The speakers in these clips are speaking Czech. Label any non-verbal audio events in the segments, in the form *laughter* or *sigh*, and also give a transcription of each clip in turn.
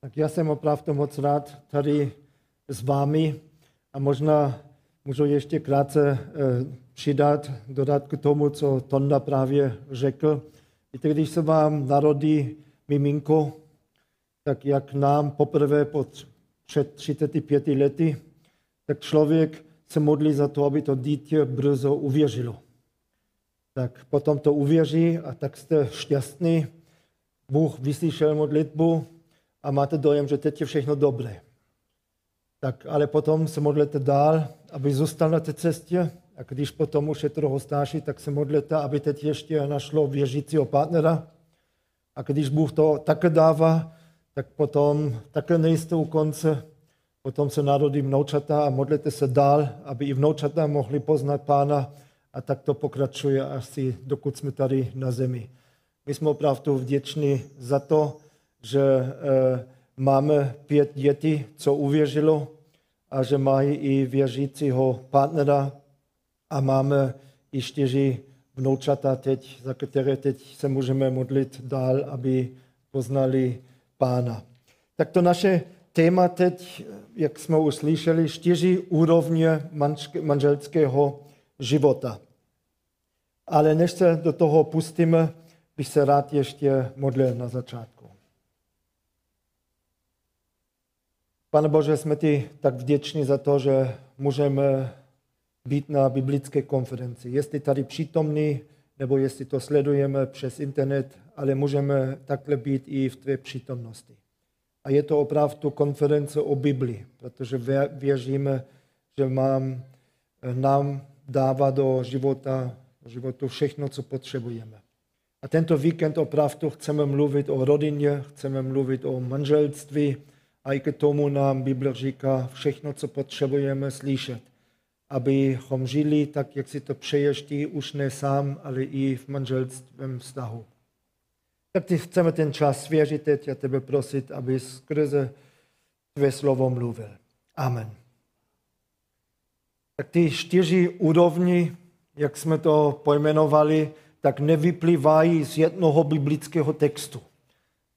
Tak já jsem opravdu moc rád tady s vámi a možná můžu ještě krátce eh, přidat, dodat k tomu, co Tonda právě řekl. Víte, když se vám narodí miminko, tak jak nám poprvé po před 35 lety, tak člověk se modlí za to, aby to dítě brzo uvěřilo. Tak potom to uvěří a tak jste šťastný. Bůh vyslyšel modlitbu a máte dojem, že teď je všechno dobré. Tak ale potom se modlete dál, aby zůstal na té cestě a když potom už je trochu starší, tak se modlete, aby teď ještě našlo věřícího partnera. A když Bůh to také dává, tak potom také nejste u konce, potom se narodí vnoučata a modlete se dál, aby i vnoučata mohli poznat Pána a tak to pokračuje asi dokud jsme tady na zemi. My jsme opravdu vděční za to, že e, máme pět dětí, co uvěřilo a že mají i věřícího partnera a máme i čtyři vnoučata teď, za které teď se můžeme modlit dál, aby poznali pána. Tak to naše téma teď, jak jsme už slyšeli, čtyři úrovně manželského života. Ale než se do toho pustíme, bych se rád ještě modlil na začátku. Pane Bože, jsme ti tak vděční za to, že můžeme být na biblické konferenci. Jestli tady přítomný, nebo jestli to sledujeme přes internet, ale můžeme takhle být i v tvé přítomnosti. A je to opravdu konference o Bibli, protože věříme, že mám, nám dává do života, do životu všechno, co potřebujeme. A tento víkend opravdu chceme mluvit o rodině, chceme mluvit o manželství a i k tomu nám Bible říká všechno, co potřebujeme slyšet abychom žili tak, jak si to přeješ ty, už ne sám, ale i v manželstvém vztahu. Tak ty chceme ten čas svěřit teď a tebe prosit, aby skrze tvé slovo mluvil. Amen. Tak ty čtyři úrovni, jak jsme to pojmenovali, tak nevyplývají z jednoho biblického textu.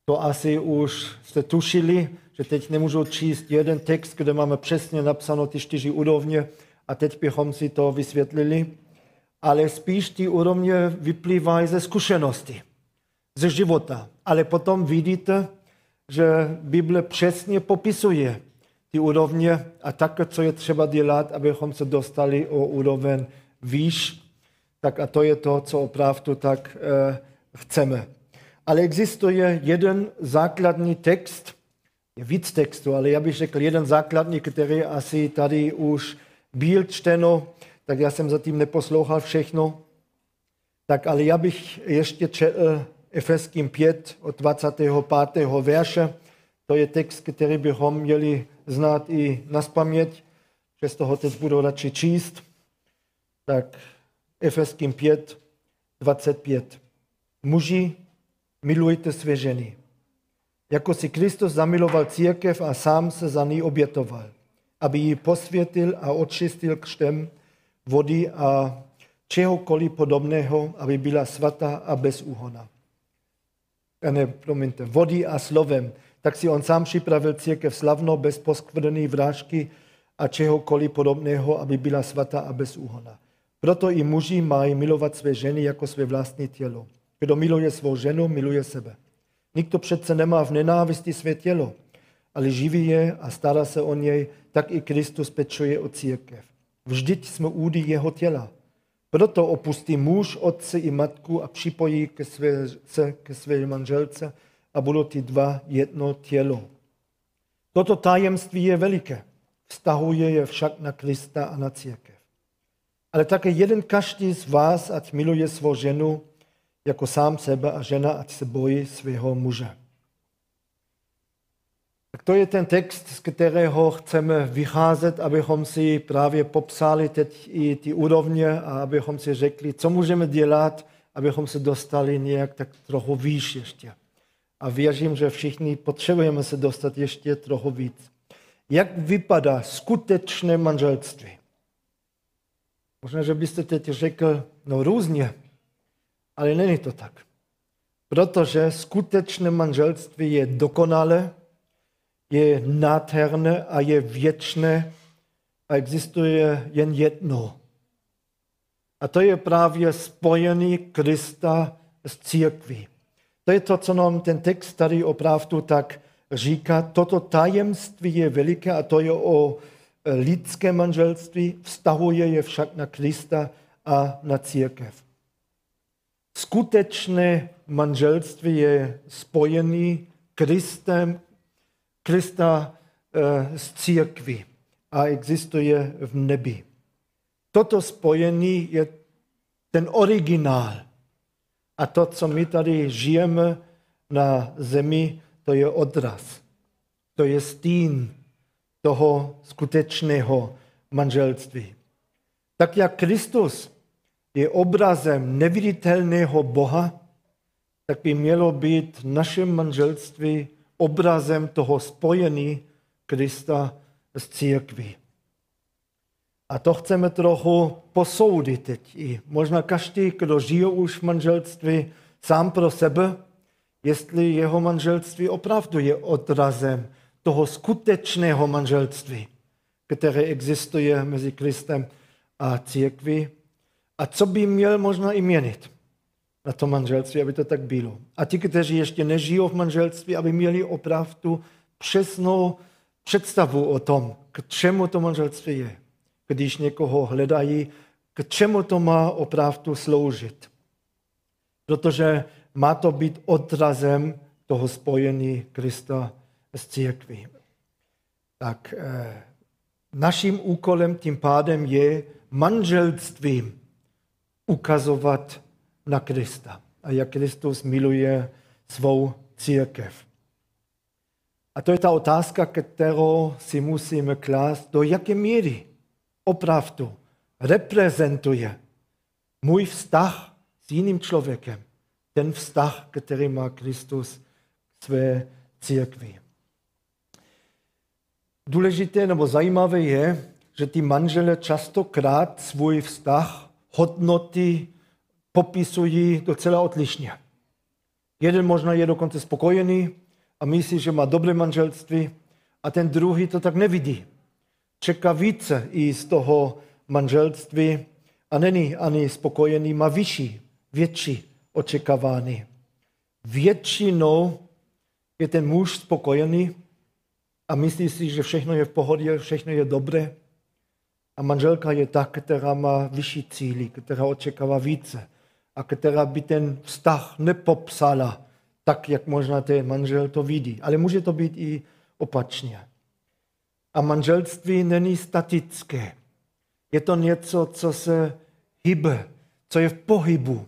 To asi už jste tušili, že teď nemůžu číst jeden text, kde máme přesně napsáno ty čtyři úrovně, a teď bychom si to vysvětlili, ale spíš ty úrovně vyplývají ze zkušenosti, ze života. Ale potom vidíte, že Bible přesně popisuje ty úrovně a také, co je třeba dělat, abychom se dostali o úroveň výš. Tak a to je to, co opravdu tak e, chceme. Ale existuje jeden základní text, je víc textu, ale já bych řekl jeden základní, který asi tady už byl čteno, tak já jsem zatím neposlouchal všechno. Tak ale já bych ještě četl Efeským 5 od 25. verše. To je text, který bychom měli znát i na spaměť. Přes toho teď budu radši číst. Tak Efeským 5, 25. Muži, milujte své ženy. Jako si Kristus zamiloval církev a sám se za ní obětoval aby ji posvětil a očistil křtem vody a čehokoliv podobného, aby byla svatá a bez úhona. Ne, promiňte, vody a slovem. Tak si on sám připravil církev slavno, bez poskvrny vrážky a čehokoliv podobného, aby byla svatá a bez úhona. Proto i muži mají milovat své ženy jako své vlastní tělo. Kdo miluje svou ženu, miluje sebe. Nikdo přece nemá v nenávisti své tělo, ale živí je a stará se o něj, tak i Kristus pečuje o církev. Vždyť jsme údy jeho těla. Proto opustí muž, otce i matku a připojí ke své, se ke své manželce a budou ty dva jedno tělo. Toto tajemství je veliké. Vztahuje je však na Krista a na církev. Ale také jeden každý z vás, ať miluje svou ženu jako sám sebe a žena, ať se bojí svého muže. Tak to je ten text, z kterého chceme vycházet, abychom si právě popsali teď i ty úrovně a abychom si řekli, co můžeme dělat, abychom se dostali nějak tak trochu výš ještě. A věřím, že všichni potřebujeme se dostat ještě trochu víc. Jak vypadá skutečné manželství? Možná, že byste teď řekl, no různě, ale není to tak. Protože skutečné manželství je dokonalé, je nádherné a je věčné a existuje jen jedno. A to je právě spojení Krista s církví. To je to, co nám ten text tady opravdu tak říká. Toto tajemství je veliké a to je o lidské manželství, vztahuje je však na Krista a na církev. Skutečné manželství je spojený Kristem, Krista e, s církví a existuje v nebi. Toto spojení je ten originál. A to, co my tady žijeme na zemi, to je odraz. To je stín toho skutečného manželství. Tak jak Kristus je obrazem neviditelného Boha, tak by mělo být naše manželství obrazem toho spojení Krista s církví. A to chceme trochu posoudit teď. I možná každý, kdo žije už v manželství sám pro sebe, jestli jeho manželství opravdu je odrazem toho skutečného manželství, které existuje mezi Kristem a církví. A co by měl možná i měnit na to manželství, aby to tak bylo. A ti, kteří ještě nežijou v manželství, aby měli opravdu přesnou představu o tom, k čemu to manželství je. Když někoho hledají, k čemu to má opravdu sloužit. Protože má to být odrazem toho spojení Krista s církví. Tak eh, naším úkolem tím pádem je manželstvím ukazovat na Krista a jak Kristus miluje svou církev. A to je ta otázka, kterou si musíme klást, do jaké míry opravdu reprezentuje můj vztah s jiným člověkem, ten vztah, který má Kristus své církvi. Důležité nebo zajímavé je, že ty manžele častokrát svůj vztah, hodnoty popisují docela odlišně. Jeden možná je dokonce spokojený a myslí, že má dobré manželství a ten druhý to tak nevidí. Čeká více i z toho manželství a není ani spokojený, má vyšší, větší očekávání. Většinou je ten muž spokojený a myslí si, že všechno je v pohodě, všechno je dobré. A manželka je ta, která má vyšší cíly, která očekává více a která by ten vztah nepopsala tak, jak možná ten manžel to vidí. Ale může to být i opačně. A manželství není statické. Je to něco, co se hýbe, co je v pohybu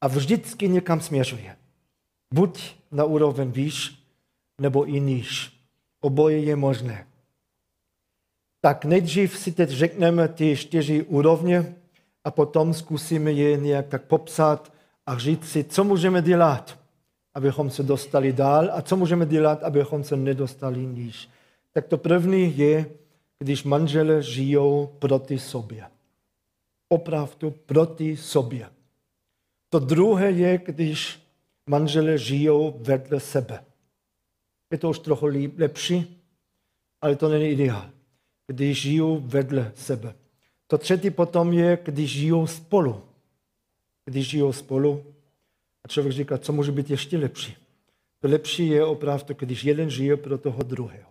a vždycky někam směřuje. Buď na úroveň výš, nebo i níž. Oboje je možné. Tak nejdřív si teď řekneme ty čtyři úrovně a potom zkusíme je nějak tak popsat a říct si, co můžeme dělat, abychom se dostali dál a co můžeme dělat, abychom se nedostali níž. Tak to první je, když manžele žijou proti sobě. Opravdu proti sobě. To druhé je, když manžele žijou vedle sebe. Je to už trochu lepší, ale to není ideál, když žijou vedle sebe. To třetí potom je, když žijou spolu. Když žijou spolu a člověk říká, co může být ještě lepší. To lepší je opravdu, když jeden žije pro toho druhého.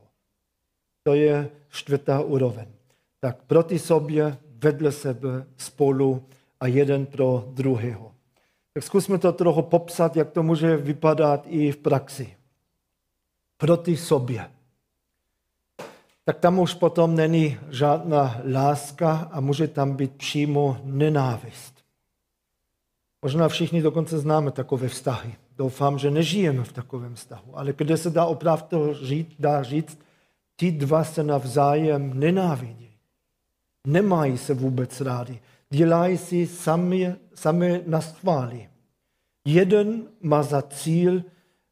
To je čtvrtá úroveň. Tak proti sobě, vedle sebe, spolu a jeden pro druhého. Tak zkusme to trochu popsat, jak to může vypadat i v praxi. Proti sobě tak tam už potom není žádná láska a může tam být přímo nenávist. Možná všichni dokonce známe takové vztahy. Doufám, že nežijeme v takovém vztahu, ale kde se dá opravdu říct, dá říct, ti dva se navzájem nenávidí. Nemají se vůbec rádi. Dělají si sami, sami na schvály. Jeden má za cíl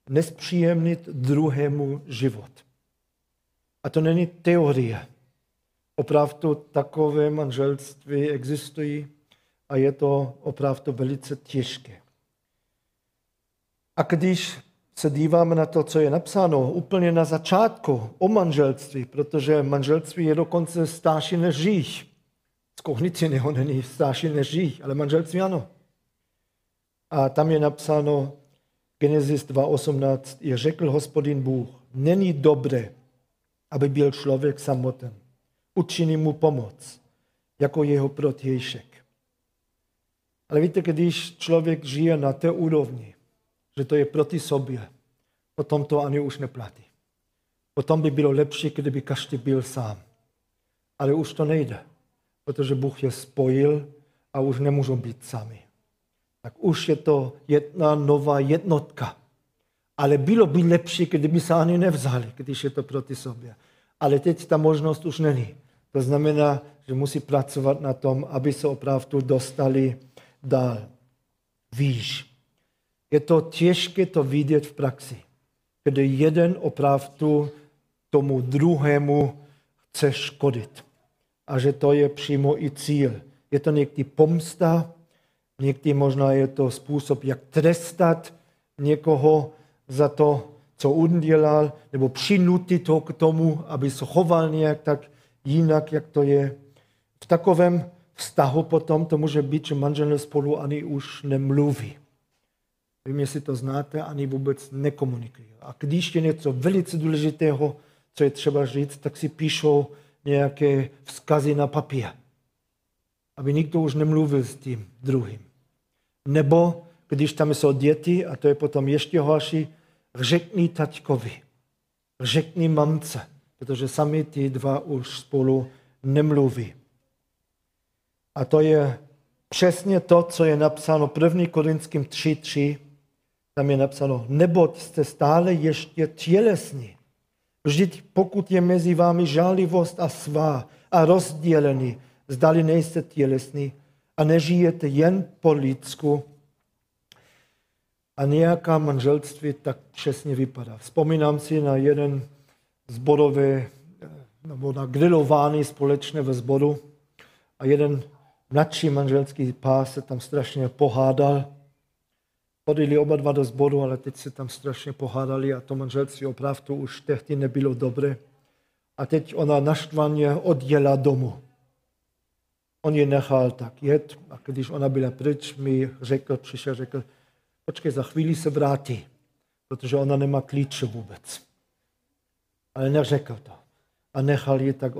nespříjemnit druhému život. A to není teorie. Opravdu takové manželství existují a je to opravdu velice těžké. A když se díváme na to, co je napsáno úplně na začátku o manželství, protože manželství je dokonce starší než žích. Z kognitivního není starší než žích, ale manželství ano. A tam je napsáno, Genesis 2.18, je řekl hospodin Bůh, není dobré, aby byl člověk samoten. Učiní mu pomoc, jako jeho protějšek. Ale víte, když člověk žije na té úrovni, že to je proti sobě, potom to ani už neplatí. Potom by bylo lepší, kdyby každý byl sám. Ale už to nejde, protože Bůh je spojil a už nemůžou být sami. Tak už je to jedna nová jednotka. Ale bylo by lepší, kdyby se ani nevzali, když je to proti sobě. Ale teď ta možnost už není. To znamená, že musí pracovat na tom, aby se opravdu dostali dál. Víš, je to těžké to vidět v praxi, kdy jeden opravdu tomu druhému chce škodit. A že to je přímo i cíl. Je to někdy pomsta, někdy možná je to způsob, jak trestat někoho za to, co udělal, nebo přinutit ho k tomu, aby se choval nějak tak jinak, jak to je. V takovém vztahu potom to může být, že manželé spolu ani už nemluví. Vím, jestli to znáte, ani vůbec nekomunikují. A když je něco velice důležitého, co je třeba říct, tak si píšou nějaké vzkazy na papír. Aby nikdo už nemluvil s tím druhým. Nebo když tam jsou děti, a to je potom ještě horší, řekni taťkovi, řekni mamce, protože sami ty dva už spolu nemluví. A to je přesně to, co je napsáno 1. Korinským 3.3. Tam je napsáno, neboť jste stále ještě tělesní. Vždyť pokud je mezi vámi žálivost a svá a rozdělení, zdali nejste tělesní a nežijete jen po lidsku, a nějaká manželství tak přesně vypadá. Vzpomínám si na jeden zborový, nebo na grilování společné ve zboru a jeden mladší manželský pár se tam strašně pohádal. Chodili oba dva do sboru, ale teď se tam strašně pohádali a to manželství opravdu už tehdy nebylo dobré. A teď ona naštvaně odjela domů. On je nechal tak jet a když ona byla pryč, mi řekl, přišel, řekl, počkej, za chvíli se vrátí, protože ona nemá klíče vůbec. Ale neřekl to. A nechal ji tak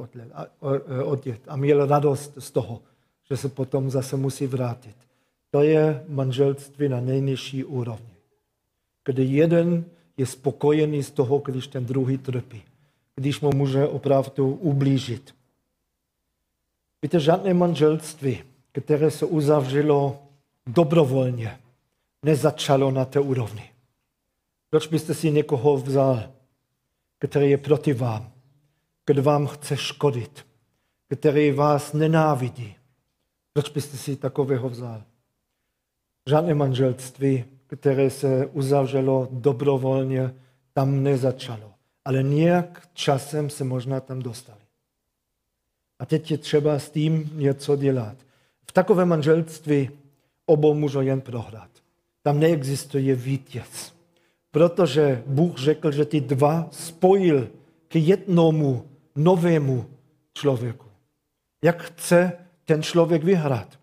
odjet. A měl radost z toho, že se potom zase musí vrátit. To je manželství na nejnižší úrovni. Kdy jeden je spokojený z toho, když ten druhý trpí. Když mu může opravdu ublížit. Víte, žádné manželství, které se uzavřelo dobrovolně, nezačalo na té úrovni. Proč byste si někoho vzal, který je proti vám, kdo vám chce škodit, který vás nenávidí? Proč byste si takového vzal? Žádné manželství, které se uzavřelo dobrovolně, tam nezačalo. Ale nějak časem se možná tam dostali. A teď je třeba s tím něco dělat. V takovém manželství obou můžou jen prohrát. Tam neexistuje vítěz. Protože Bůh řekl, že ty dva spojil k jednomu novému člověku. Jak chce ten člověk vyhrát?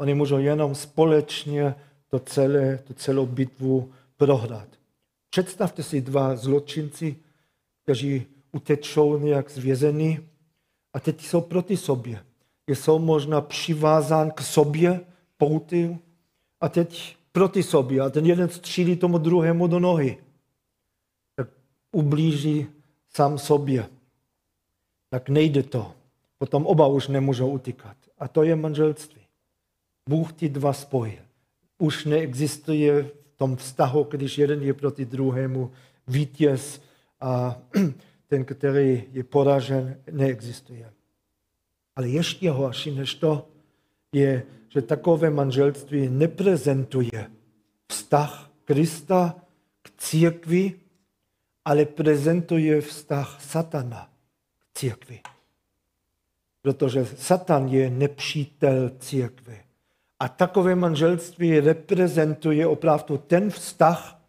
Oni můžou jenom společně to celé, tu celou bitvu prohrát. Představte si dva zločinci, kteří utečou nějak z vězení a teď jsou proti sobě. Jsou možná přivázán k sobě pouty a teď proti sobě a ten jeden střílí tomu druhému do nohy. Tak ublíží sám sobě. Tak nejde to. Potom oba už nemůžou utíkat. A to je manželství. Bůh ty dva spojil. Už neexistuje v tom vztahu, když jeden je proti druhému vítěz a *clears throat* ten, který je poražen, neexistuje. Ale ještě horší než to je že takové manželství neprezentuje vztah Krista k církvi, ale prezentuje vztah satana k církvi. Protože satan je nepřítel církve. A takové manželství reprezentuje opravdu ten vztah,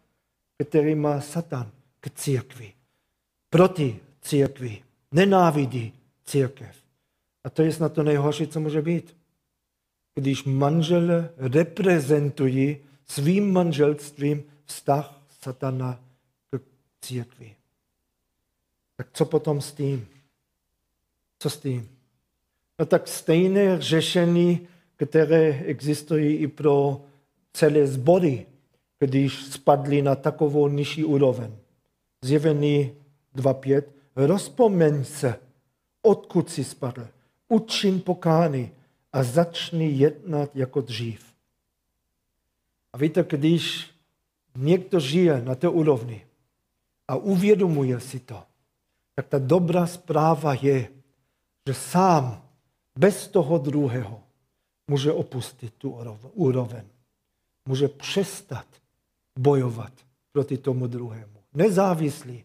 který má Satan k církvi. Proti církvi. Nenávidí církev. A to je snad to nejhorší, co může být. Když manžele reprezentují svým manželstvím vztah satana k církvi. Tak co potom s tím? Co s tím? No tak stejné řešení, které existují i pro celé zbory, když spadli na takovou nižší úroveň. Zjevený 2.5. Rozpomeň se, odkud si spadl. Učin pokány a začni jednat jako dřív. A víte, když někdo žije na té úrovni a uvědomuje si to, tak ta dobrá zpráva je, že sám bez toho druhého může opustit tu úroveň. Může přestat bojovat proti tomu druhému. Nezávislý,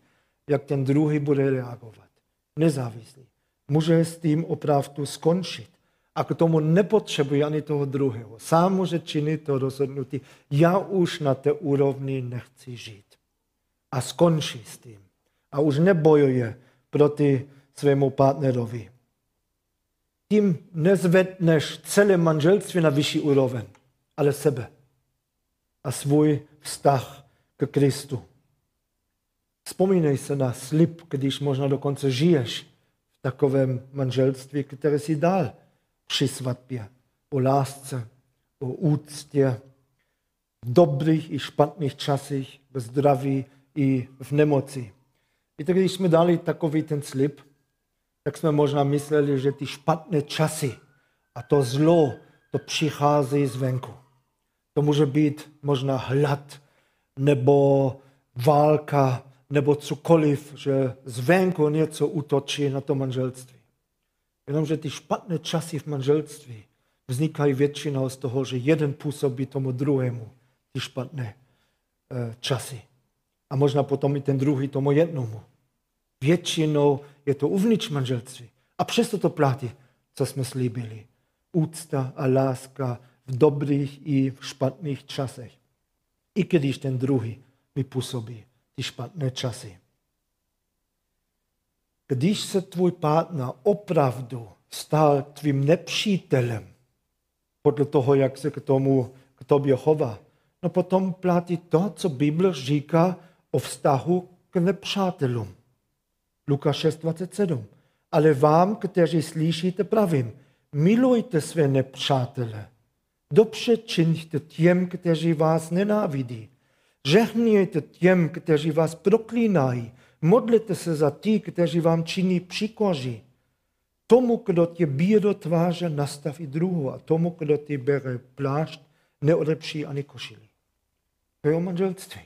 jak ten druhý bude reagovat. Nezávislý. Může s tím opravdu skončit. A k tomu nepotřebuje ani toho druhého. Sám může činit to rozhodnutí. Já už na té úrovni nechci žít. A skončí s tím. A už nebojuje proti svému partnerovi. Tím nezvedneš celé manželství na vyšší úroveň, ale sebe a svůj vztah k Kristu. Vzpomínej se na slib, když možná dokonce žiješ v takovém manželství, které si dal při svatbě. O lásce, o úctě, v dobrých i špatných časech, v zdraví i v nemoci. Víte, když jsme dali takový ten slib, tak jsme možná mysleli, že ty špatné časy a to zlo, to přichází zvenku. To může být možná hlad, nebo válka, nebo cokoliv, že zvenku něco útočí na to manželství. Jenomže ty špatné časy v manželství vznikají většinou z toho, že jeden působí tomu druhému ty špatné eh, časy. A možná potom i ten druhý tomu jednomu. Většinou je to uvnitř manželství. A přesto to platí, co jsme slíbili. Úcta a láska v dobrých i v špatných časech. I když ten druhý mi působí ty špatné časy. Když se tvůj partner opravdu stal tvým nepřítelem, podle toho, jak se k tomu k tobě chová, no potom platí to, co Bible říká o vztahu k nepřátelům. Lukáš 6.27. Ale vám, kteří slyšíte, pravím, milujte své nepřátele. Dobře čiňte těm, kteří vás nenávidí. Žehnějte těm, kteří vás proklínají. Modlete se za ty, kteří vám činí příkoří. Tomu, kdo tě bije do tváře, nastaví druhou a tomu, kdo ti bere plášť, neodepří ani košili. To je manželství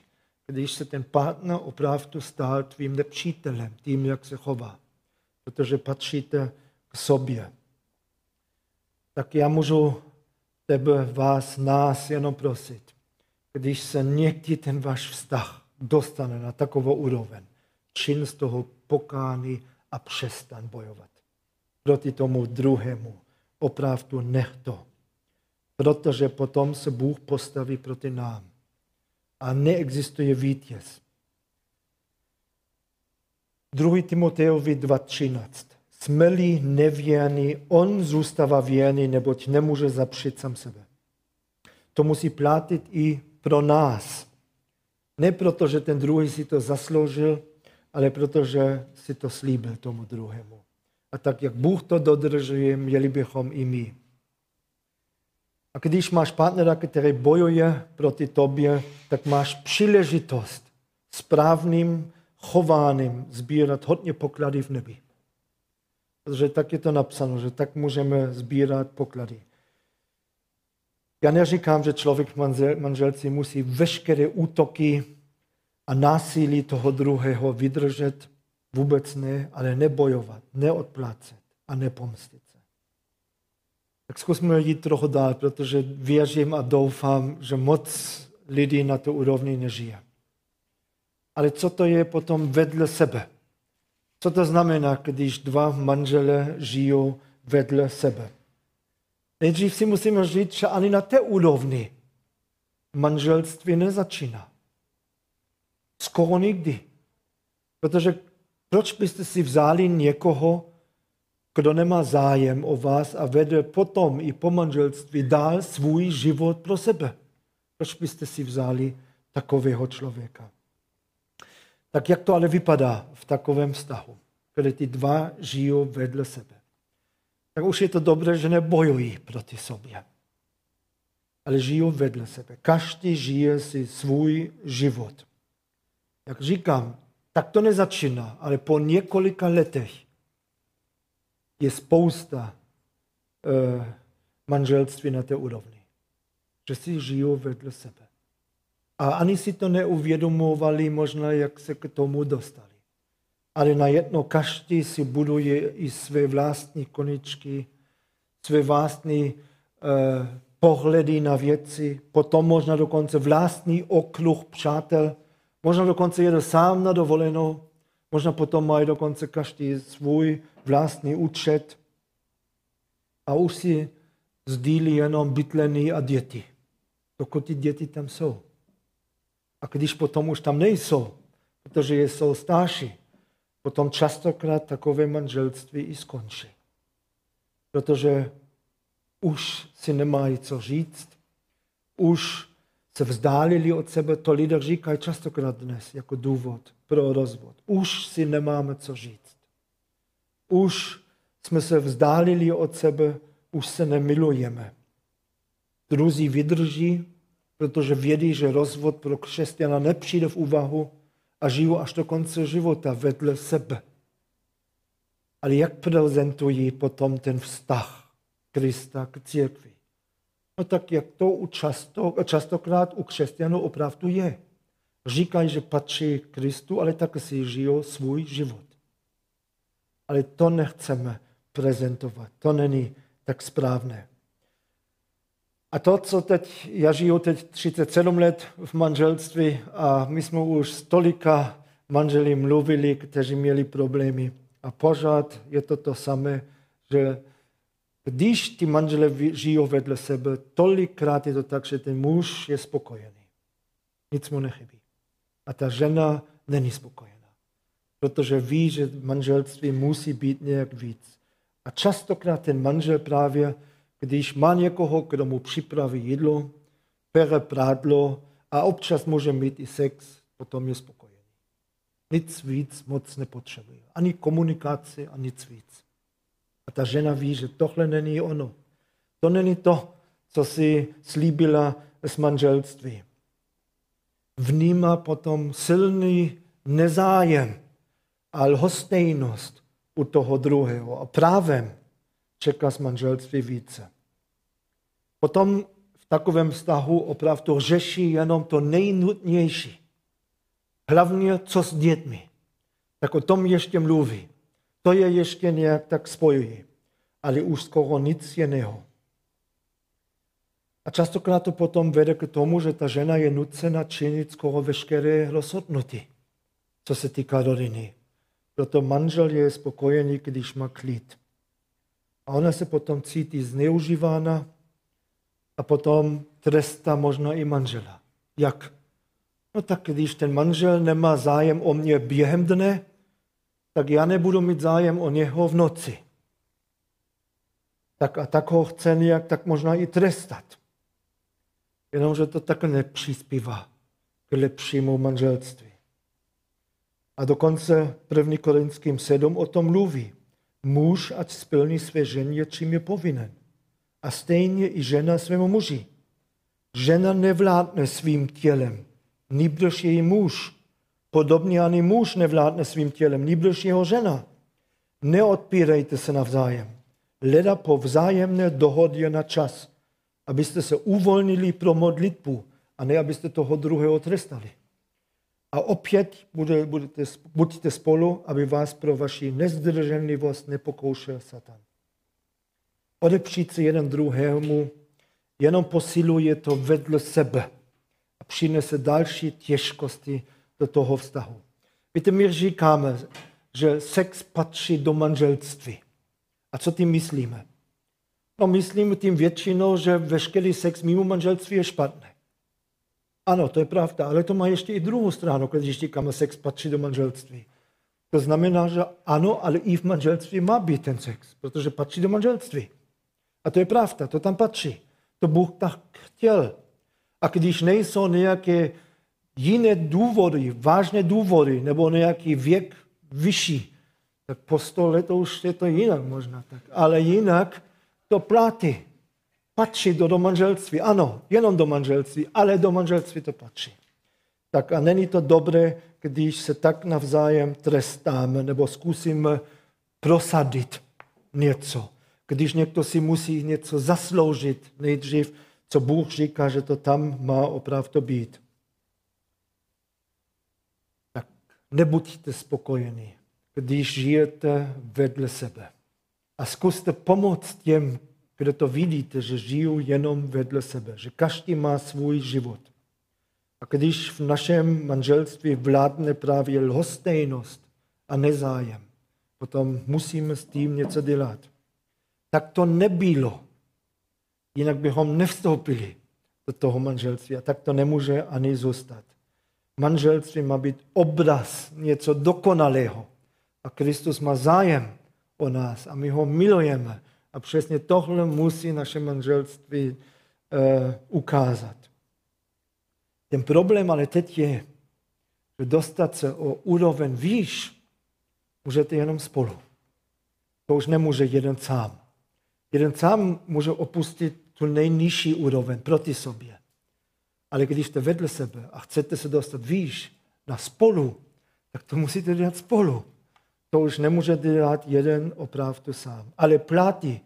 když se ten partner opravdu stal tvým nepřítelem, tím, jak se chová, protože patříte k sobě. Tak já můžu tebe, vás, nás jenom prosit, když se někdy ten váš vztah dostane na takovou úroveň, čin z toho pokány a přestan bojovat. Proti tomu druhému. Opravdu nech to. Protože potom se Bůh postaví proti nám a neexistuje vítěz. 2. Timoteovi 2.13. Smeli nevěrný, on zůstává věrný, neboť nemůže zapřít sám sebe. To musí platit i pro nás. Ne proto, že ten druhý si to zasloužil, ale protože si to slíbil tomu druhému. A tak, jak Bůh to dodržuje, měli bychom i my. A když máš partnera, který bojuje proti tobě, tak máš příležitost správným chováním sbírat hodně poklady v nebi. Protože tak je to napsáno, že tak můžeme sbírat poklady. Já neříkám, že člověk v manželci musí veškeré útoky a násilí toho druhého vydržet. Vůbec ne, ale nebojovat, neodplácet a nepomstit tak zkusme jít trochu dál, protože věřím a doufám, že moc lidí na to úrovni nežije. Ale co to je potom vedle sebe? Co to znamená, když dva manžele žijou vedle sebe? Nejdřív si musíme říct, že ani na té úrovni manželství nezačíná. Skoro nikdy. Protože proč byste si vzali někoho, kdo nemá zájem o vás a vede potom i po manželství dál svůj život pro sebe? Proč byste si vzali takového člověka? Tak jak to ale vypadá v takovém vztahu, kde ty dva žijou vedle sebe? Tak už je to dobré, že nebojují proti sobě, ale žijou vedle sebe. Každý žije si svůj život. Jak říkám, tak to nezačíná, ale po několika letech je spousta uh, manželství na té úrovni. Že si žijou vedle sebe. A ani si to neuvědomovali možná, jak se k tomu dostali. Ale najednou každý si buduje i své vlastní koničky, své vlastní uh, pohledy na věci, potom možná dokonce vlastní okruh přátel, možná dokonce jede sám na dovolenou, možná potom mají dokonce každý svůj vlastní účet a už si sdílí jenom bytlení a děti, dokud ty děti tam jsou. A když potom už tam nejsou, protože jsou starší, potom častokrát takové manželství i skončí. Protože už si nemají co říct, už se vzdálili od sebe, to lidé říkají častokrát dnes jako důvod pro rozvod. Už si nemáme co říct. Už jsme se vzdálili od sebe, už se nemilujeme. Druzí vydrží, protože vědí, že rozvod pro křesťana nepřijde v úvahu a žijou až do konce života vedle sebe. Ale jak prezentují potom ten vztah Krista k církvi? No tak jak to u často, častokrát u křesťanů opravdu je. Říkají, že patří Kristu, ale tak si žijou svůj život. Ale to nechceme prezentovat. To není tak správné. A to, co teď, já žiju teď 37 let v manželství a my jsme už s tolika manželí mluvili, kteří měli problémy. A pořád je to to samé, že když ty manželé žijou vedle sebe, tolikrát je to tak, že ten muž je spokojený. Nic mu nechybí. A ta žena není spokojená. Protože ví, že manželství musí být nějak víc. A častokrát ten manžel právě když má někoho, kdo mu připraví jídlo, pere prádlo a občas může mít i sex, potom je spokojený. Nic víc moc nepotřebuje. Ani komunikaci a nic víc. A ta žena ví, že tohle není ono. To není to, co si slíbila z manželství. Vnímá potom silný nezájem a lhostejnost u toho druhého. A právem čeká z manželství více. Potom v takovém vztahu opravdu řeší jenom to nejnutnější. Hlavně co s dětmi. Tak o tom ještě mluví. To je ještě nějak tak spojují. Ale už skoro nic jiného. A častokrát to potom vede k tomu, že ta žena je nucena činit skoro veškeré rozhodnutí, co se týká rodiny. Proto manžel je spokojený, když má klid. A ona se potom cítí zneužívána a potom trestá možná i manžela. Jak? No tak když ten manžel nemá zájem o mě během dne, tak já nebudu mít zájem o něho v noci. Tak a tak ho chce nějak tak možná i trestat. Jenomže to tak nepřispívá k lepšímu manželství. A dokonce 1. Korinským 7 o tom mluví. Muž, ať splní své ženě, čím je povinen. A stejně i žena svému muži. Žena nevládne svým tělem, nýbrž její muž. Podobně ani muž nevládne svým tělem, nýbrž jeho žena. Neodpírejte se navzájem. Leda po vzájemné dohodě na čas, abyste se uvolnili pro modlitbu a ne abyste toho druhého trestali. A opět budete, buďte spolu, aby vás pro vaši nezdrženlivost nepokoušel Satan. Odepřít se jeden druhému jenom posiluje to vedle sebe a přinese další těžkosti do toho vztahu. Víte, my říkáme, že sex patří do manželství. A co tím myslíme? No myslíme tím většinou, že veškerý sex mimo manželství je špatný. Ano, to je pravda, ale to má ještě i druhou stranu, když říkáme, sex patří do manželství. To znamená, že ano, ale i v manželství má být ten sex, protože patří do manželství. A to je pravda, to tam patří. To Bůh tak chtěl. A když nejsou nějaké jiné důvody, vážné důvody, nebo nějaký věk vyšší, tak po sto let už je to jinak možná. Tak. Ale jinak to platí. Patří do, do manželství. Ano, jenom do manželství, ale do manželství to patří. Tak a není to dobré, když se tak navzájem trestáme nebo zkusíme prosadit něco. Když někdo si musí něco zasloužit nejdřív, co Bůh říká, že to tam má opravdu být. Tak nebuďte spokojení, když žijete vedle sebe. A zkuste pomoct těm, kde to vidíte, že žijou jenom vedle sebe, že každý má svůj život. A když v našem manželství vládne právě lhostejnost a nezájem, potom musíme s tím něco dělat. Tak to nebylo. Jinak bychom nevstoupili do toho manželství. A tak to nemůže ani zůstat. Manželství má být obraz něco dokonalého. A Kristus má zájem o nás a my ho milujeme. A přesně tohle musí naše manželství uh, ukázat. Ten problém ale teď je, že dostat se o úroveň výš můžete jenom spolu. To už nemůže jeden sám. Jeden sám může opustit tu nejnižší úroveň proti sobě. Ale když jste vedle sebe a chcete se dostat výš na spolu, tak to musíte dělat spolu. To už nemůže dělat jeden opravdu sám. Ale platí,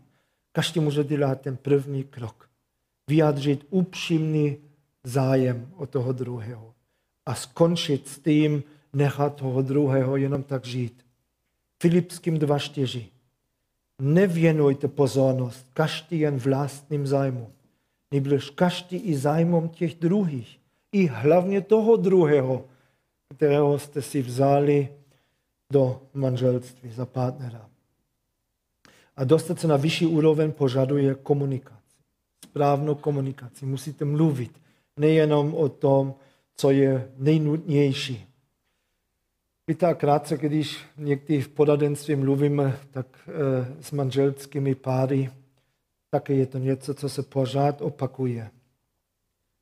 každý může dělat ten první krok. Vyjádřit upřímný zájem o toho druhého. A skončit s tím, nechat toho druhého jenom tak žít. Filipským 2.4. Nevěnujte pozornost každý jen vlastním zájmu, nebož každý i zájmom těch druhých. I hlavně toho druhého, kterého jste si vzali do manželství za partnera. A dostat se na vyšší úroveň požaduje komunikaci. Správnou komunikaci. Musíte mluvit nejenom o tom, co je nejnutnější. Víte, krátce, když někdy v poradenství mluvíme tak e, s manželskými páry, tak je to něco, co se pořád opakuje.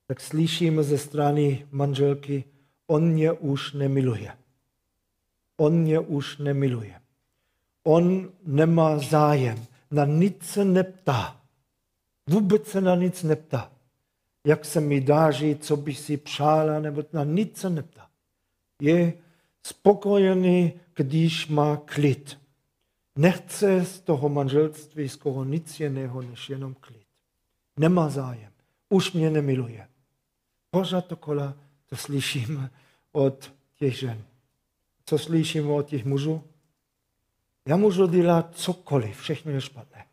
Tak slyšíme ze strany manželky, on mě už nemiluje. On mě už nemiluje. On nemá zájem, na nic se neptá. Vůbec se na nic neptá jak se mi dáří, co by si přála, nebo na nic se neptá. Je spokojený, když má klid. Nechce z toho manželství skoro nic jiného, než jenom klid. Nemá zájem. Už mě nemiluje. Pořád kola to slyším od těch žen. Co slyším od těch mužů? Já můžu dělat cokoliv, všechno je špatné.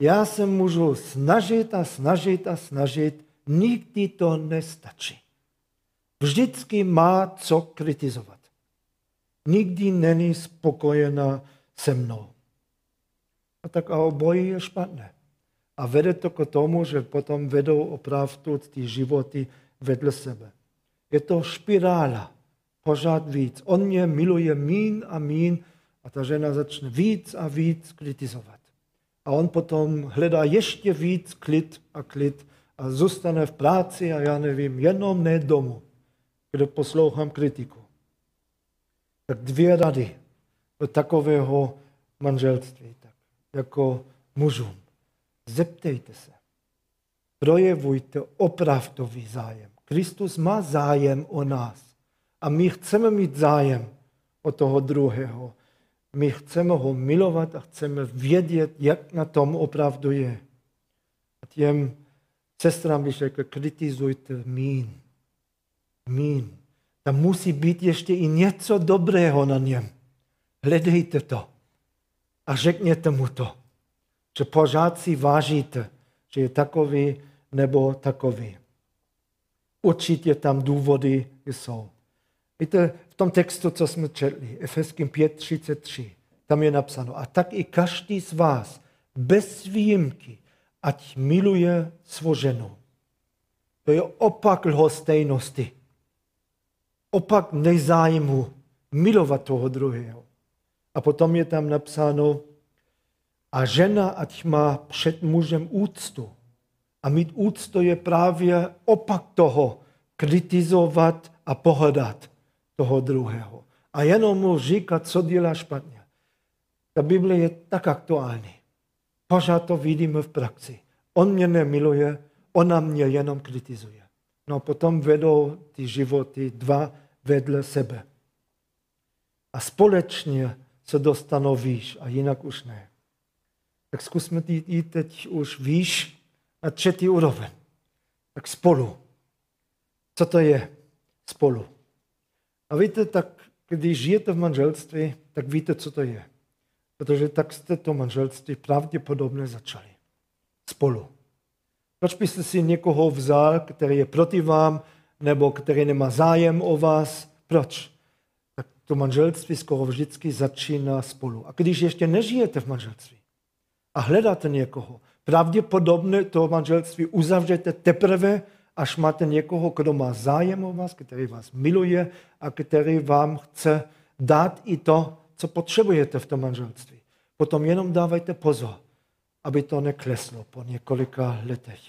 Já se můžu snažit a snažit a snažit, nikdy to nestačí. Vždycky má co kritizovat. Nikdy není spokojena se mnou. A tak a obojí je špatné. A vede to k tomu, že potom vedou opravdu ty životy vedle sebe. Je to špirála. Pořád víc. On mě miluje mín a mín a ta žena začne víc a víc kritizovat. A on potom hledá ještě víc klid a klid a zůstane v práci a já nevím, jenom ne domů, kde poslouchám kritiku. Tak dvě rady do takového manželství, tak jako mužům. Zeptejte se. Projevujte opravdový zájem. Kristus má zájem o nás. A my chceme mít zájem o toho druhého. My chceme ho milovat a chceme vědět, jak na tom opravdu je. A těm sestrám bych řekl, kritizujte mín. Mín. Tam musí být ještě i něco dobrého na něm. Hledejte to a řekněte mu to, že pořád si vážíte, že je takový nebo takový. Určitě tam důvody jsou. Víte, v tom textu, co jsme četli, Efeským 5.33, tam je napsáno, a tak i každý z vás, bez výjimky, ať miluje svou ženu. To je opak lhostejnosti. Opak nezájmu milovat toho druhého. A potom je tam napsáno, a žena ať má před mužem úctu. A mít úctu je právě opak toho, kritizovat a pohodat toho druhého. A jenom mu říkat, co dělá špatně. Ta Bible je tak aktuální. Pořád to vidíme v praxi. On mě nemiluje, ona mě jenom kritizuje. No potom vedou ty životy dva vedle sebe. A společně se dostanou výš a jinak už ne. Tak zkusme jít teď už výš na třetí úroveň. Tak spolu. Co to je spolu? A víte, tak když žijete v manželství, tak víte, co to je. Protože tak jste to manželství pravděpodobně začali. Spolu. Proč byste si někoho vzal, který je proti vám, nebo který nemá zájem o vás? Proč? To manželství skoro vždycky začíná spolu. A když ještě nežijete v manželství a hledáte někoho, pravděpodobně to manželství uzavřete teprve, až máte někoho, kdo má zájem o vás, který vás miluje a který vám chce dát i to, co potřebujete v tom manželství. Potom jenom dávajte pozor, aby to nekleslo po několika letech.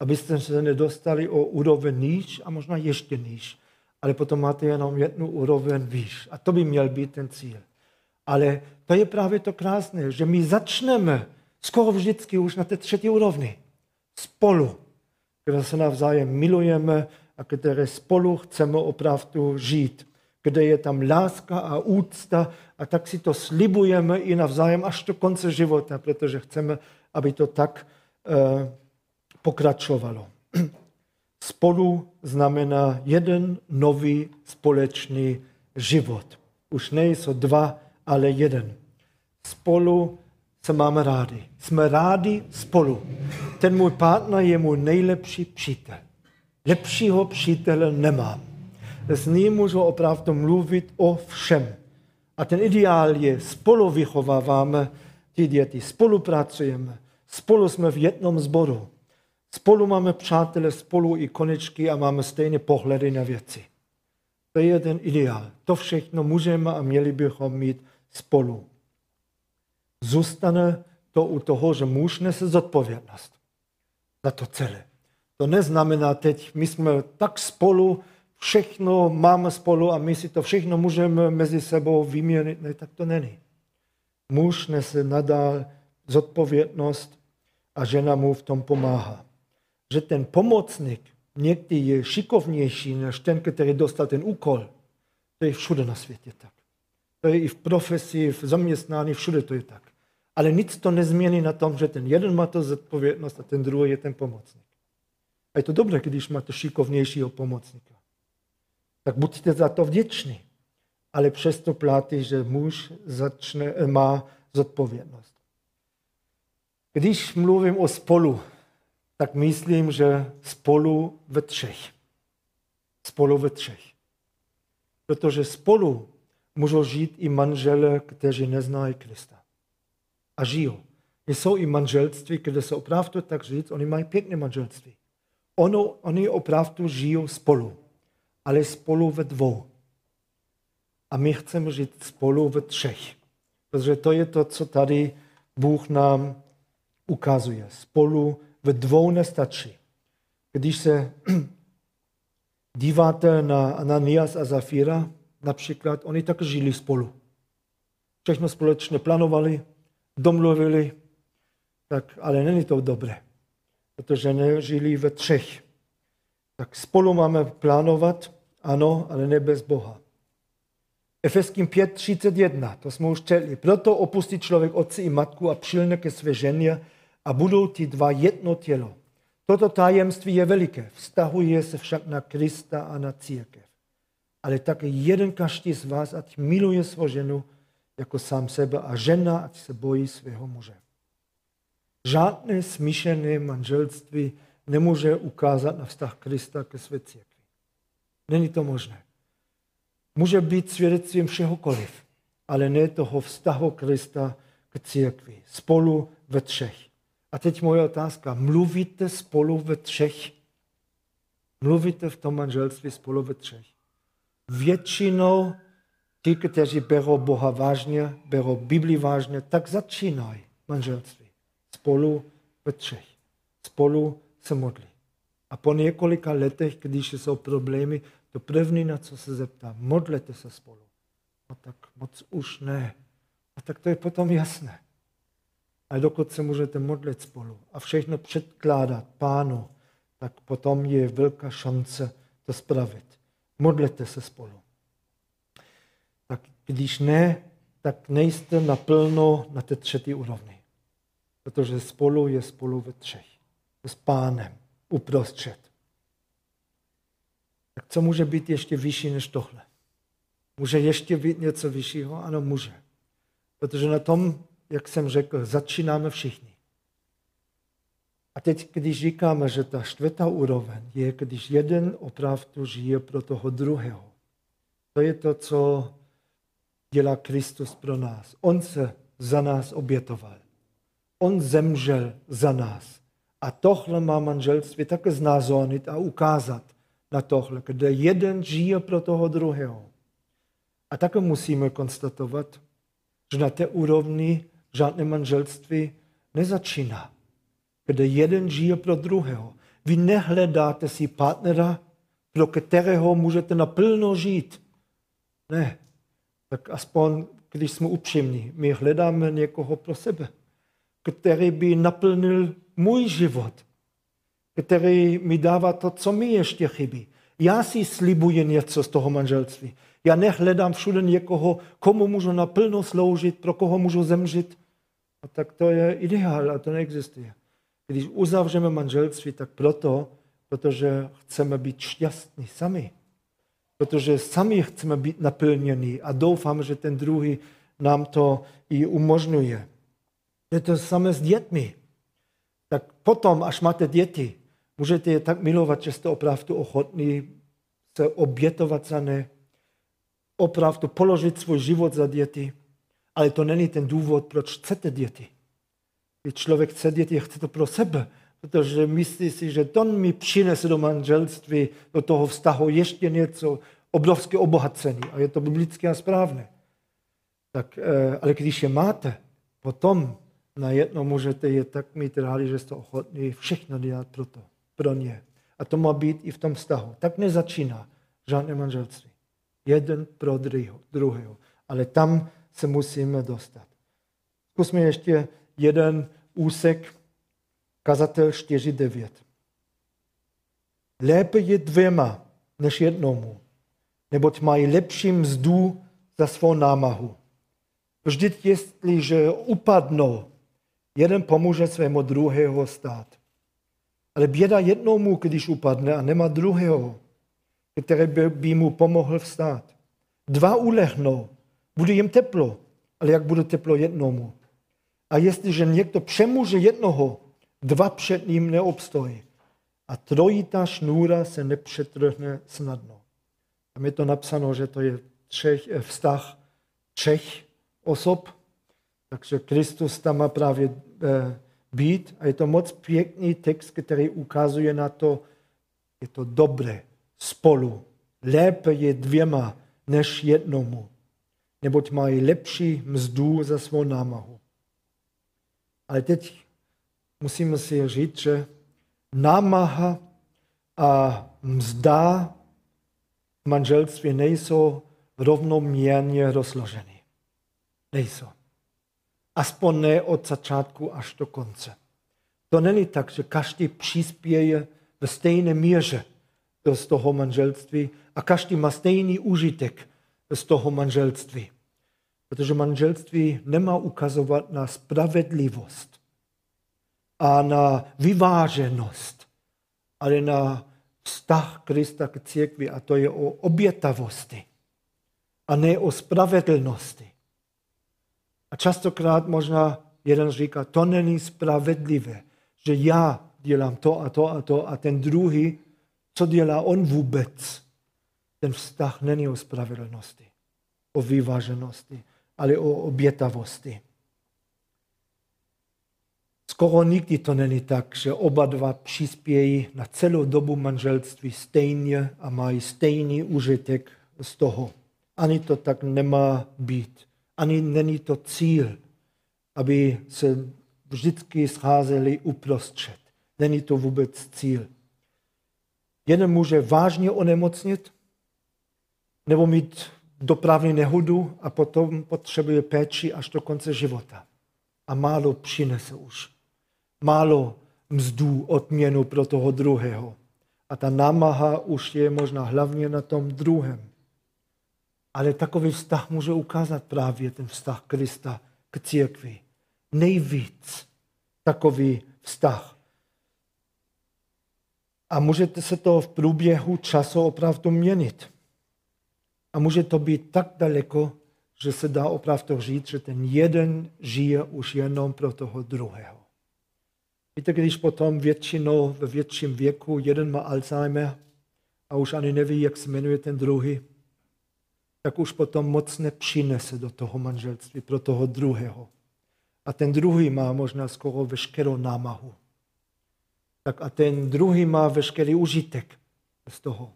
Abyste se nedostali o úroveň níž a možná ještě níž, ale potom máte jenom jednu úroveň výš. A to by měl být ten cíl. Ale to je právě to krásné, že my začneme skoro vždycky už na té třetí úrovni. Spolu, kde se navzájem milujeme a které spolu chceme opravdu žít. Kde je tam láska a úcta a tak si to slibujeme i navzájem až do konce života, protože chceme, aby to tak eh, pokračovalo. *clears throat* Spolu znamená jeden nový společný život. Už nejsou dva, ale jeden. Spolu se máme rádi. Jsme rádi spolu. Ten můj partner je můj nejlepší přítel. Lepšího přítele nemám. S ním můžu opravdu mluvit o všem. A ten ideál je, spolu vychováváme ty děti, spolupracujeme, spolu jsme v jednom zboru. Spolu máme přátelé, spolu i konečky a máme stejné pohledy na věci. To je ten ideál. To všechno můžeme a měli bychom mít spolu. Zůstane to u toho, že muž nese zodpovědnost za to celé. To neznamená teď, my jsme tak spolu, všechno máme spolu a my si to všechno můžeme mezi sebou vyměnit. Ne, tak to není. Muž nese nadál zodpovědnost a žena mu v tom pomáhá. Že ten pomocník někdy je šikovnější než ten, který dostal ten úkol. To je všude na světě tak. To je i v profesi, v zaměstnání, všude to je tak. Ale nic to nezmění na tom, že ten jeden má to zodpovědnost a ten druhý je ten pomocník. A je to dobré, když máte šikovnějšího pomocníka. Tak buďte za to vděční. Ale přesto platí, že muž začne, má zodpovědnost. Když mluvím o spolu, tak myslím, že spolu ve třech. Spolu ve třech. Protože spolu můžou žít i manželé, kteří neznají Krista. A žijou. Jsou i manželství, kde se opravdu tak říct, oni mají pěkné manželství. Ono, oni opravdu žijou spolu, ale spolu ve dvou. A my chceme žít spolu ve třech. Protože to je to, co tady Bůh nám ukazuje. Spolu ve dvou nestačí. Když se *clears throat* díváte na Ananias a Zafira, například, oni tak žili spolu. Všechno společně plánovali, domluvili, tak, ale není to dobré, protože nežili ve třech. Tak spolu máme plánovat, ano, ale ne bez Boha. Efeským 5.31, to jsme už četli. Proto opustí člověk otci i matku a přilne ke své ženě a budou ti dva jedno tělo. Toto tajemství je veliké, vztahuje se však na Krista a na církev. Ale také jeden každý z vás, ať miluje svou ženu jako sám sebe a žena, ať se bojí svého muže. Žádné smíšené manželství nemůže ukázat na vztah Krista ke své církvi. Není to možné. Může být svědectvím všehokoliv, ale ne toho vztahu Krista k církvi. Spolu ve třech. A teď moje otázka. Mluvíte spolu ve třech? Mluvíte v tom manželství spolu ve třech. Většinou ti, kteří berou Boha vážně, berou Bibli vážně, tak začínají manželství. Spolu ve třech. Spolu se modlí. A po několika letech, když jsou problémy, to první, na co se zeptá, modlete se spolu. No tak moc už ne. A tak to je potom jasné. A dokud se můžete modlit spolu a všechno předkládat pánu, tak potom je velká šance to spravit. Modlete se spolu. Tak když ne, tak nejste naplno na té třetí úrovni. Protože spolu je spolu ve třech. S pánem uprostřed. Tak co může být ještě vyšší než tohle? Může ještě být něco vyššího? Ano, může. Protože na tom, jak jsem řekl, začínáme všichni. A teď, když říkáme, že ta čtvrtá úroveň je, když jeden opravdu žije pro toho druhého. To je to, co dělá Kristus pro nás. On se za nás obětoval. On zemřel za nás. A tohle má manželství také znázornit a ukázat na tohle, kde jeden žije pro toho druhého. A také musíme konstatovat, že na té úrovni žádné manželství nezačíná, kde jeden žije pro druhého. Vy nehledáte si partnera, pro kterého můžete naplno žít. Ne. Tak aspoň, když jsme upřímní, my hledáme někoho pro sebe, který by naplnil můj život, který mi dává to, co mi ještě chybí. Já si slibuji něco z toho manželství. Já nehledám všude někoho, komu můžu naplno sloužit, pro koho můžu zemřít. A tak to je ideál a to neexistuje. Když uzavřeme manželství, tak proto, protože chceme být šťastní sami. Protože sami chceme být naplněni a doufám, že ten druhý nám to i umožňuje. Je to samé s dětmi. Tak potom, až máte děti, můžete je tak milovat, že jste opravdu ochotní se obětovat za ně, opravdu položit svůj život za děti, ale to není ten důvod, proč chcete děti. Když člověk chce děti, chce to pro sebe, protože myslí si, že to mi přinese do manželství, do toho vztahu ještě něco, obrovské obohacení. A je to biblické a správné. Tak, eh, ale když je máte, potom najednou můžete je tak mít rádi, že jste ochotní všechno dělat pro to, pro ně. A to má být i v tom vztahu. Tak nezačíná žádné manželství. Jeden pro druhého. Ale tam se musíme dostat. Zkusme ještě jeden úsek, kazatel 4.9. Lépe je dvěma, než jednomu, neboť mají lepší mzdu za svou námahu. Vždyť jestliže upadnou, jeden pomůže svému druhého stát. Ale běda jednomu, když upadne a nemá druhého, který by, mu pomohl vstát. Dva ulehnou, bude jim teplo, ale jak bude teplo jednomu? A jestliže někdo přemůže jednoho, dva před ním neobstojí. A trojitá šnůra se nepřetrhne snadno. Tam je to napsáno, že to je třech, eh, vztah třech osob, takže Kristus tam má právě eh, být a je to moc pěkný text, který ukazuje na to, je to dobré spolu. Lépe je dvěma než jednomu, neboť mají lepší mzdu za svou námahu. Ale teď musíme si říct, že námaha a mzda v manželství nejsou rovnoměrně rozloženy. Nejsou. Aspoň ne od začátku až do konce. To není tak, že každý přispěje ve stejné míře z toho manželství a každý má stejný užitek z toho manželství. Protože manželství nemá ukazovat na spravedlivost a na vyváženost, ale na vztah Krista k církvi a to je o obětavosti a ne o spravedlnosti. A častokrát možná jeden říká, to není spravedlivé, že já dělám to a to a to a ten druhý, co dělá on vůbec. Ten vztah není o spravedlnosti, o vyváženosti, ale o obětavosti. skoro nikdy to není tak, že oba dva přispějí na celou dobu manželství stejně a mají stejný užitek z toho. Ani to tak nemá být. Ani není to cíl, aby se vždycky scházeli uprostřed. Není to vůbec cíl. Jeden může vážně onemocnit nebo mít dopravní nehodu a potom potřebuje péči až do konce života. A málo přinese už. Málo mzdů odměnu pro toho druhého. A ta námaha už je možná hlavně na tom druhém. Ale takový vztah může ukázat právě ten vztah Krista k církvi. Nejvíc takový vztah. A můžete se to v průběhu času opravdu měnit. A může to být tak daleko, že se dá opravdu říct, že ten jeden žije už jenom pro toho druhého. Víte, když potom většinou ve větším věku jeden má Alzheimer a už ani neví, jak se jmenuje ten druhý, tak už potom moc nepřinese do toho manželství pro toho druhého. A ten druhý má možná skoro veškerou námahu. Tak a ten druhý má veškerý užitek z toho.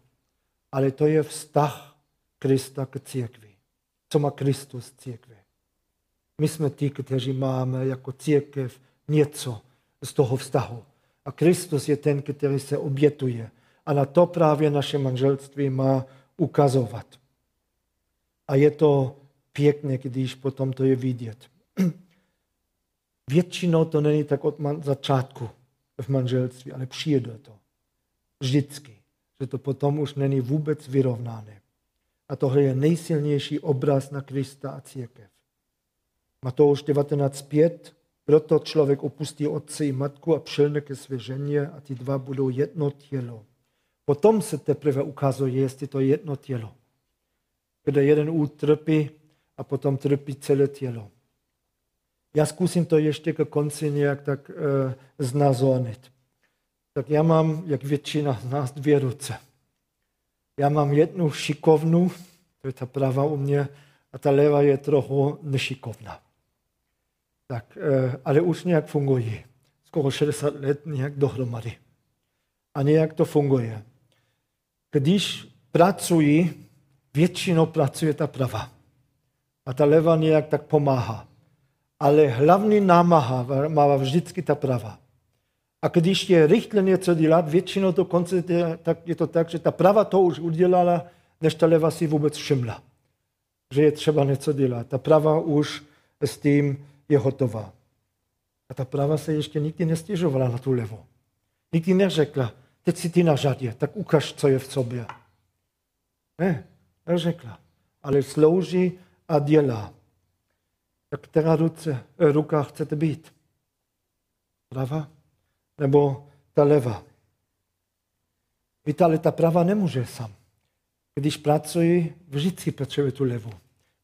Ale to je vztah Krista k církvi. Co má Kristus církve? My jsme ti, kteří máme jako církev něco z toho vztahu. A Kristus je ten, který se obětuje. A na to právě naše manželství má ukazovat. A je to pěkné, když potom to je vidět. Většinou to není tak od začátku v manželství, ale přijde to. Vždycky. Že to potom už není vůbec vyrovnané. A tohle je nejsilnější obraz na Krista a církev. Matouš 19.5. Proto člověk opustí otce i matku a přilne ke své ženě a ty dva budou jedno tělo. Potom se teprve ukazuje, jestli to je jedno tělo. Kde jeden utrpí a potom trpí celé tělo. Já zkusím to ještě ke konci nějak tak e, znázornit. Tak já mám, jak většina z nás, dvě ruce. Já mám jednu šikovnu, to je ta pravá u mě, a ta levá je trochu nešikovná. Tak, e, ale už nějak funguje. Skoro 60 let nějak dohromady. A nějak to funguje. Když pracuji, většinou pracuje ta prava. A ta leva nějak tak pomáhá ale hlavní námaha má vždycky ta prava. A když je rychle něco dělat, většinou to konce tak je to tak, že ta prava to už udělala, než ta leva si vůbec všimla. Že je třeba něco dělat. Ta prava už s tím je hotová. A ta prava se ještě nikdy nestěžovala na tu levou. Nikdy neřekla, teď si ty na řadě, tak ukaž, co je v sobě. Ne, neřekla. Ale slouží a dělá. Tak která ruce, eh, ruka chcete být? Prava nebo ta leva? Víte, ale ta prava nemůže sám. Když pracuji, vždycky potřebuje tu levu.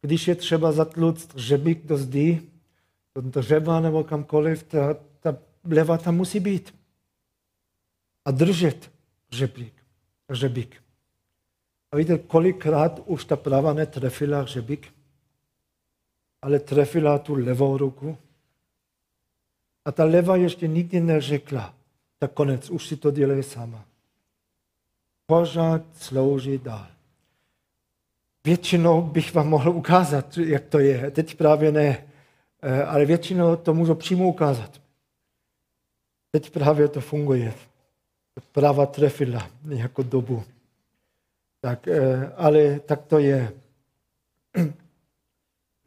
Když je třeba zatluct žebík do zdi, do dřeva nebo kamkoliv, ta, ta leva tam musí být. A držet žebík. žebík. A víte, kolikrát už ta prava netrefila žebík? ale trefila tu levou ruku. A ta leva ještě nikdy neřekla, tak konec, už si to dělej sama. Pořád slouží dál. Většinou bych vám mohl ukázat, jak to je. Teď právě ne, eh, ale většinou to můžu přímo ukázat. Teď právě to funguje. Práva trefila nějakou dobu. Tak, eh, ale tak to je *clears throat*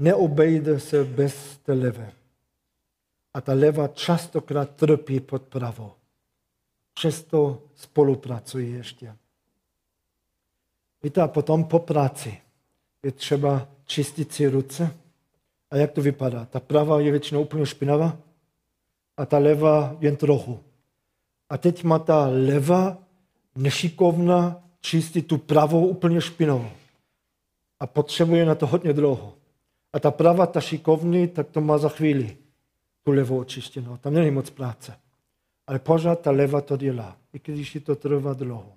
neobejde se bez té. A ta leva častokrát trpí pod pravou. Přesto spolupracuje ještě. Víte, a potom po práci je třeba čistit si ruce. A jak to vypadá? Ta pravá je většinou úplně špinavá a ta leva jen trochu. A teď má ta leva nešikovna čistit tu pravou úplně špinavou. A potřebuje na to hodně dlouho. A ta prava, ta šikovný, tak to má za chvíli tu levou očištěnou. Tam není moc práce. Ale pořád ta leva to dělá, i když je to trvá dlouho.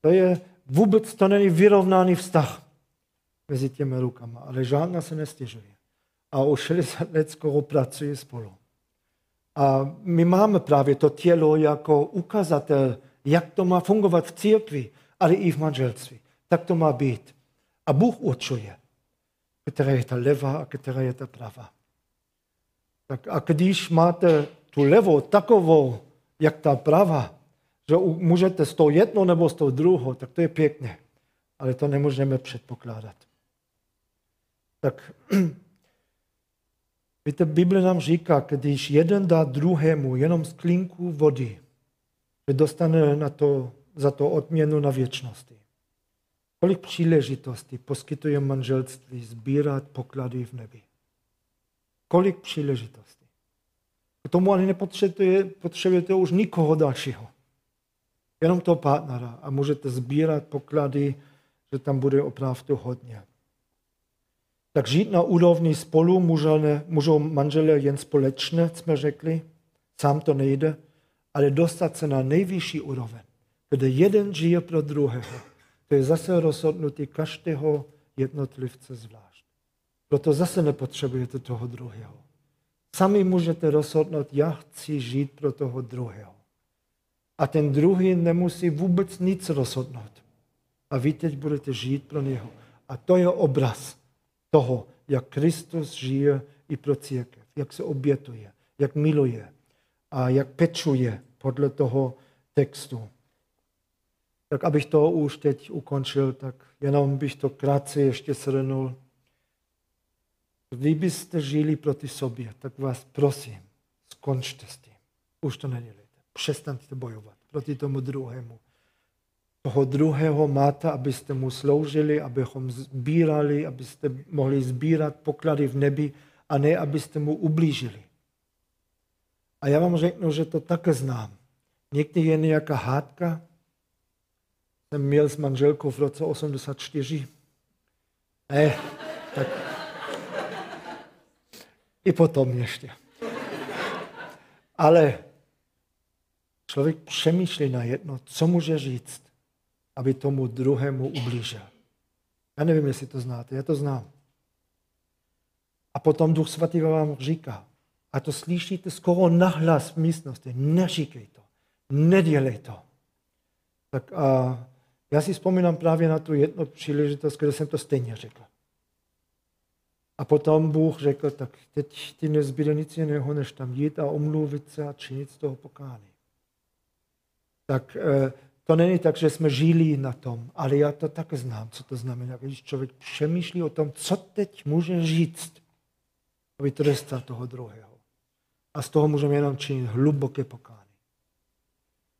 To je, vůbec to není vyrovnaný vztah mezi těmi rukama, ale žádná se nestěžuje. A o 60 let skoro pracuje spolu. A my máme právě to tělo jako ukazatel, jak to má fungovat v církvi, ale i v manželství. Tak to má být. A Bůh určuje, která je ta levá a která je ta pravá. Tak a když máte tu levou takovou, jak ta pravá, že můžete s tou jednou nebo s tou druhou, tak to je pěkně. Ale to nemůžeme předpokládat. Tak *clears throat* víte, Bible nám říká, když jeden dá druhému jenom sklinku vody, že dostane na to, za to odměnu na věčnosti. Kolik příležitostí poskytuje manželství sbírat poklady v nebi? Kolik příležitostí? K tomu ani nepotřebujete potřebujete už nikoho dalšího. Jenom toho partnera a můžete sbírat poklady, že tam bude opravdu hodně. Tak žít na úrovni spolu můžou, můžou manželé jen společně, jsme řekli, sám to nejde, ale dostat se na nejvyšší úroveň, kde jeden žije pro druhého. To je zase rozhodnutí každého jednotlivce zvlášť. Proto zase nepotřebujete toho druhého. Sami můžete rozhodnout, já chci žít pro toho druhého. A ten druhý nemusí vůbec nic rozhodnout. A vy teď budete žít pro něho. A to je obraz toho, jak Kristus žije i pro církev, jak se obětuje, jak miluje a jak pečuje podle toho textu. Tak abych to už teď ukončil, tak jenom bych to krátce ještě shrnul. Vy byste žili proti sobě, tak vás prosím, skončte s tím. Už to nedělejte. Přestaňte bojovat proti tomu druhému. Toho druhého máte, abyste mu sloužili, abychom sbírali, abyste mohli sbírat poklady v nebi a ne, abyste mu ublížili. A já vám řeknu, že to také znám. Někdy je nějaká hádka. Jsem měl s manželkou v roce 84. Ne, tak i potom ještě. Ale člověk přemýšlí na jedno, co může říct, aby tomu druhému ublížil. Já nevím, jestli to znáte, já to znám. A potom Duch Svatý vám říká, a to slyšíte skoro nahlas v místnosti, neříkej to, nedělej to. Tak a já si vzpomínám právě na tu jednu příležitost, kde jsem to stejně řekl. A potom Bůh řekl, tak teď ti nezbyde nic jiného, než tam jít a omluvit se a činit z toho pokání. Tak eh, to není tak, že jsme žili na tom, ale já to tak znám, co to znamená, když člověk přemýšlí o tom, co teď může říct, aby trestal toho druhého. A z toho můžeme jenom činit hluboké pokání.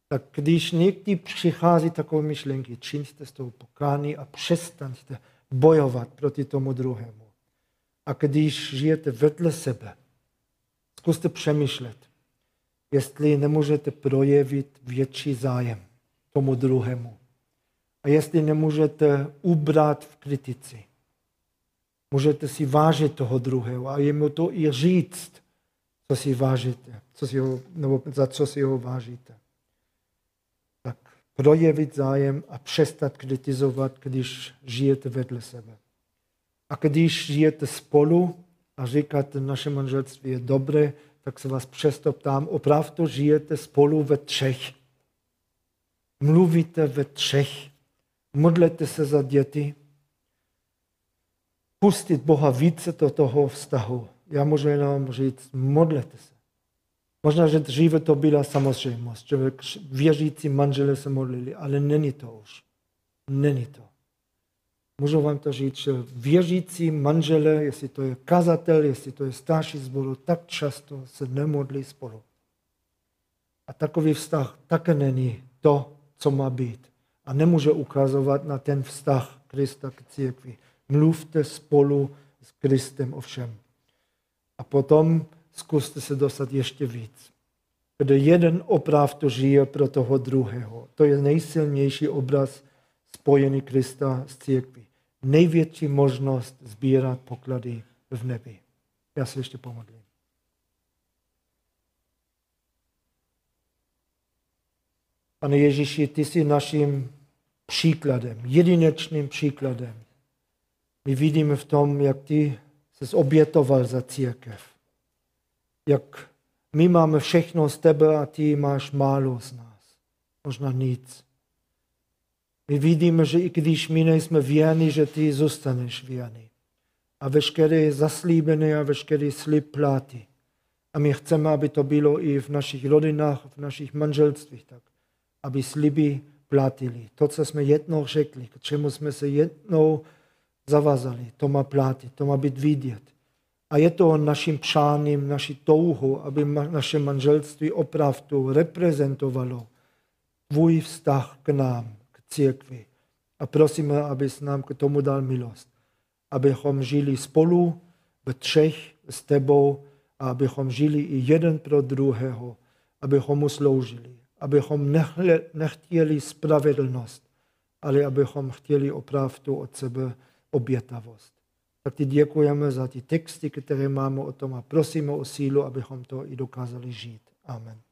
Tak když někdy přichází takové myšlenky, čiňte z toho pokání a přestaňte bojovat proti tomu druhému. A když žijete vedle sebe, zkuste přemýšlet, jestli nemůžete projevit větší zájem tomu druhému. A jestli nemůžete ubrat v kritici. Můžete si vážit toho druhého a jemu to i říct, co si vážíte, co si ho, nebo za co si ho vážíte. Tak projevit zájem a přestat kritizovat, když žijete vedle sebe. A když žijete spolu a říkáte, naše manželství je dobré, tak se vás přesto ptám, opravdu žijete spolu ve třech. Mluvíte ve třech. Modlete se za děti. Pustit Boha více do toho vztahu. Já můžu jenom říct, modlete se. Možná, že dříve to byla samozřejmost, že věřící manželé se modlili, ale není to už. Není to. Můžu vám to říct, že věřící manželé, jestli to je kazatel, jestli to je starší zboru, tak často se nemodlí spolu. A takový vztah také není to, co má být. A nemůže ukazovat na ten vztah Krista k církvi. Mluvte spolu s Kristem ovšem. A potom zkuste se dostat ještě víc. Kde jeden opravdu žije pro toho druhého. To je nejsilnější obraz spojený Krista s církví. Největší možnost sbírat poklady v nebi. Já se ještě pomodlím. Pane Ježíši, ty jsi naším příkladem, jedinečným příkladem. My vidíme v tom, jak ty se obětoval za církev. Jak My máme všechno z tebe a ty máš málo z nás. Možná nic. My vidíme, že i když my nejsme věrní, že ty zůstaneš věrný. A veškeré zaslíbené a veškerý slib platí. A my chceme, aby to bylo i v našich rodinách, v našich manželstvích tak, aby sliby platili. To, co jsme jednou řekli, k čemu jsme se jednou zavazali, to má platit, to má být vidět. A je to naším přáním, naší touhou, aby naše manželství opravdu reprezentovalo tvůj vztah k nám, církvi. A prosíme, abys nám k tomu dal milost. Abychom žili spolu ve třech s tebou a abychom žili i jeden pro druhého, abychom mu sloužili, abychom nechtěli spravedlnost, ale abychom chtěli opravdu od sebe obětavost. Tak ti děkujeme za ty texty, které máme o tom a prosíme o sílu, abychom to i dokázali žít. Amen.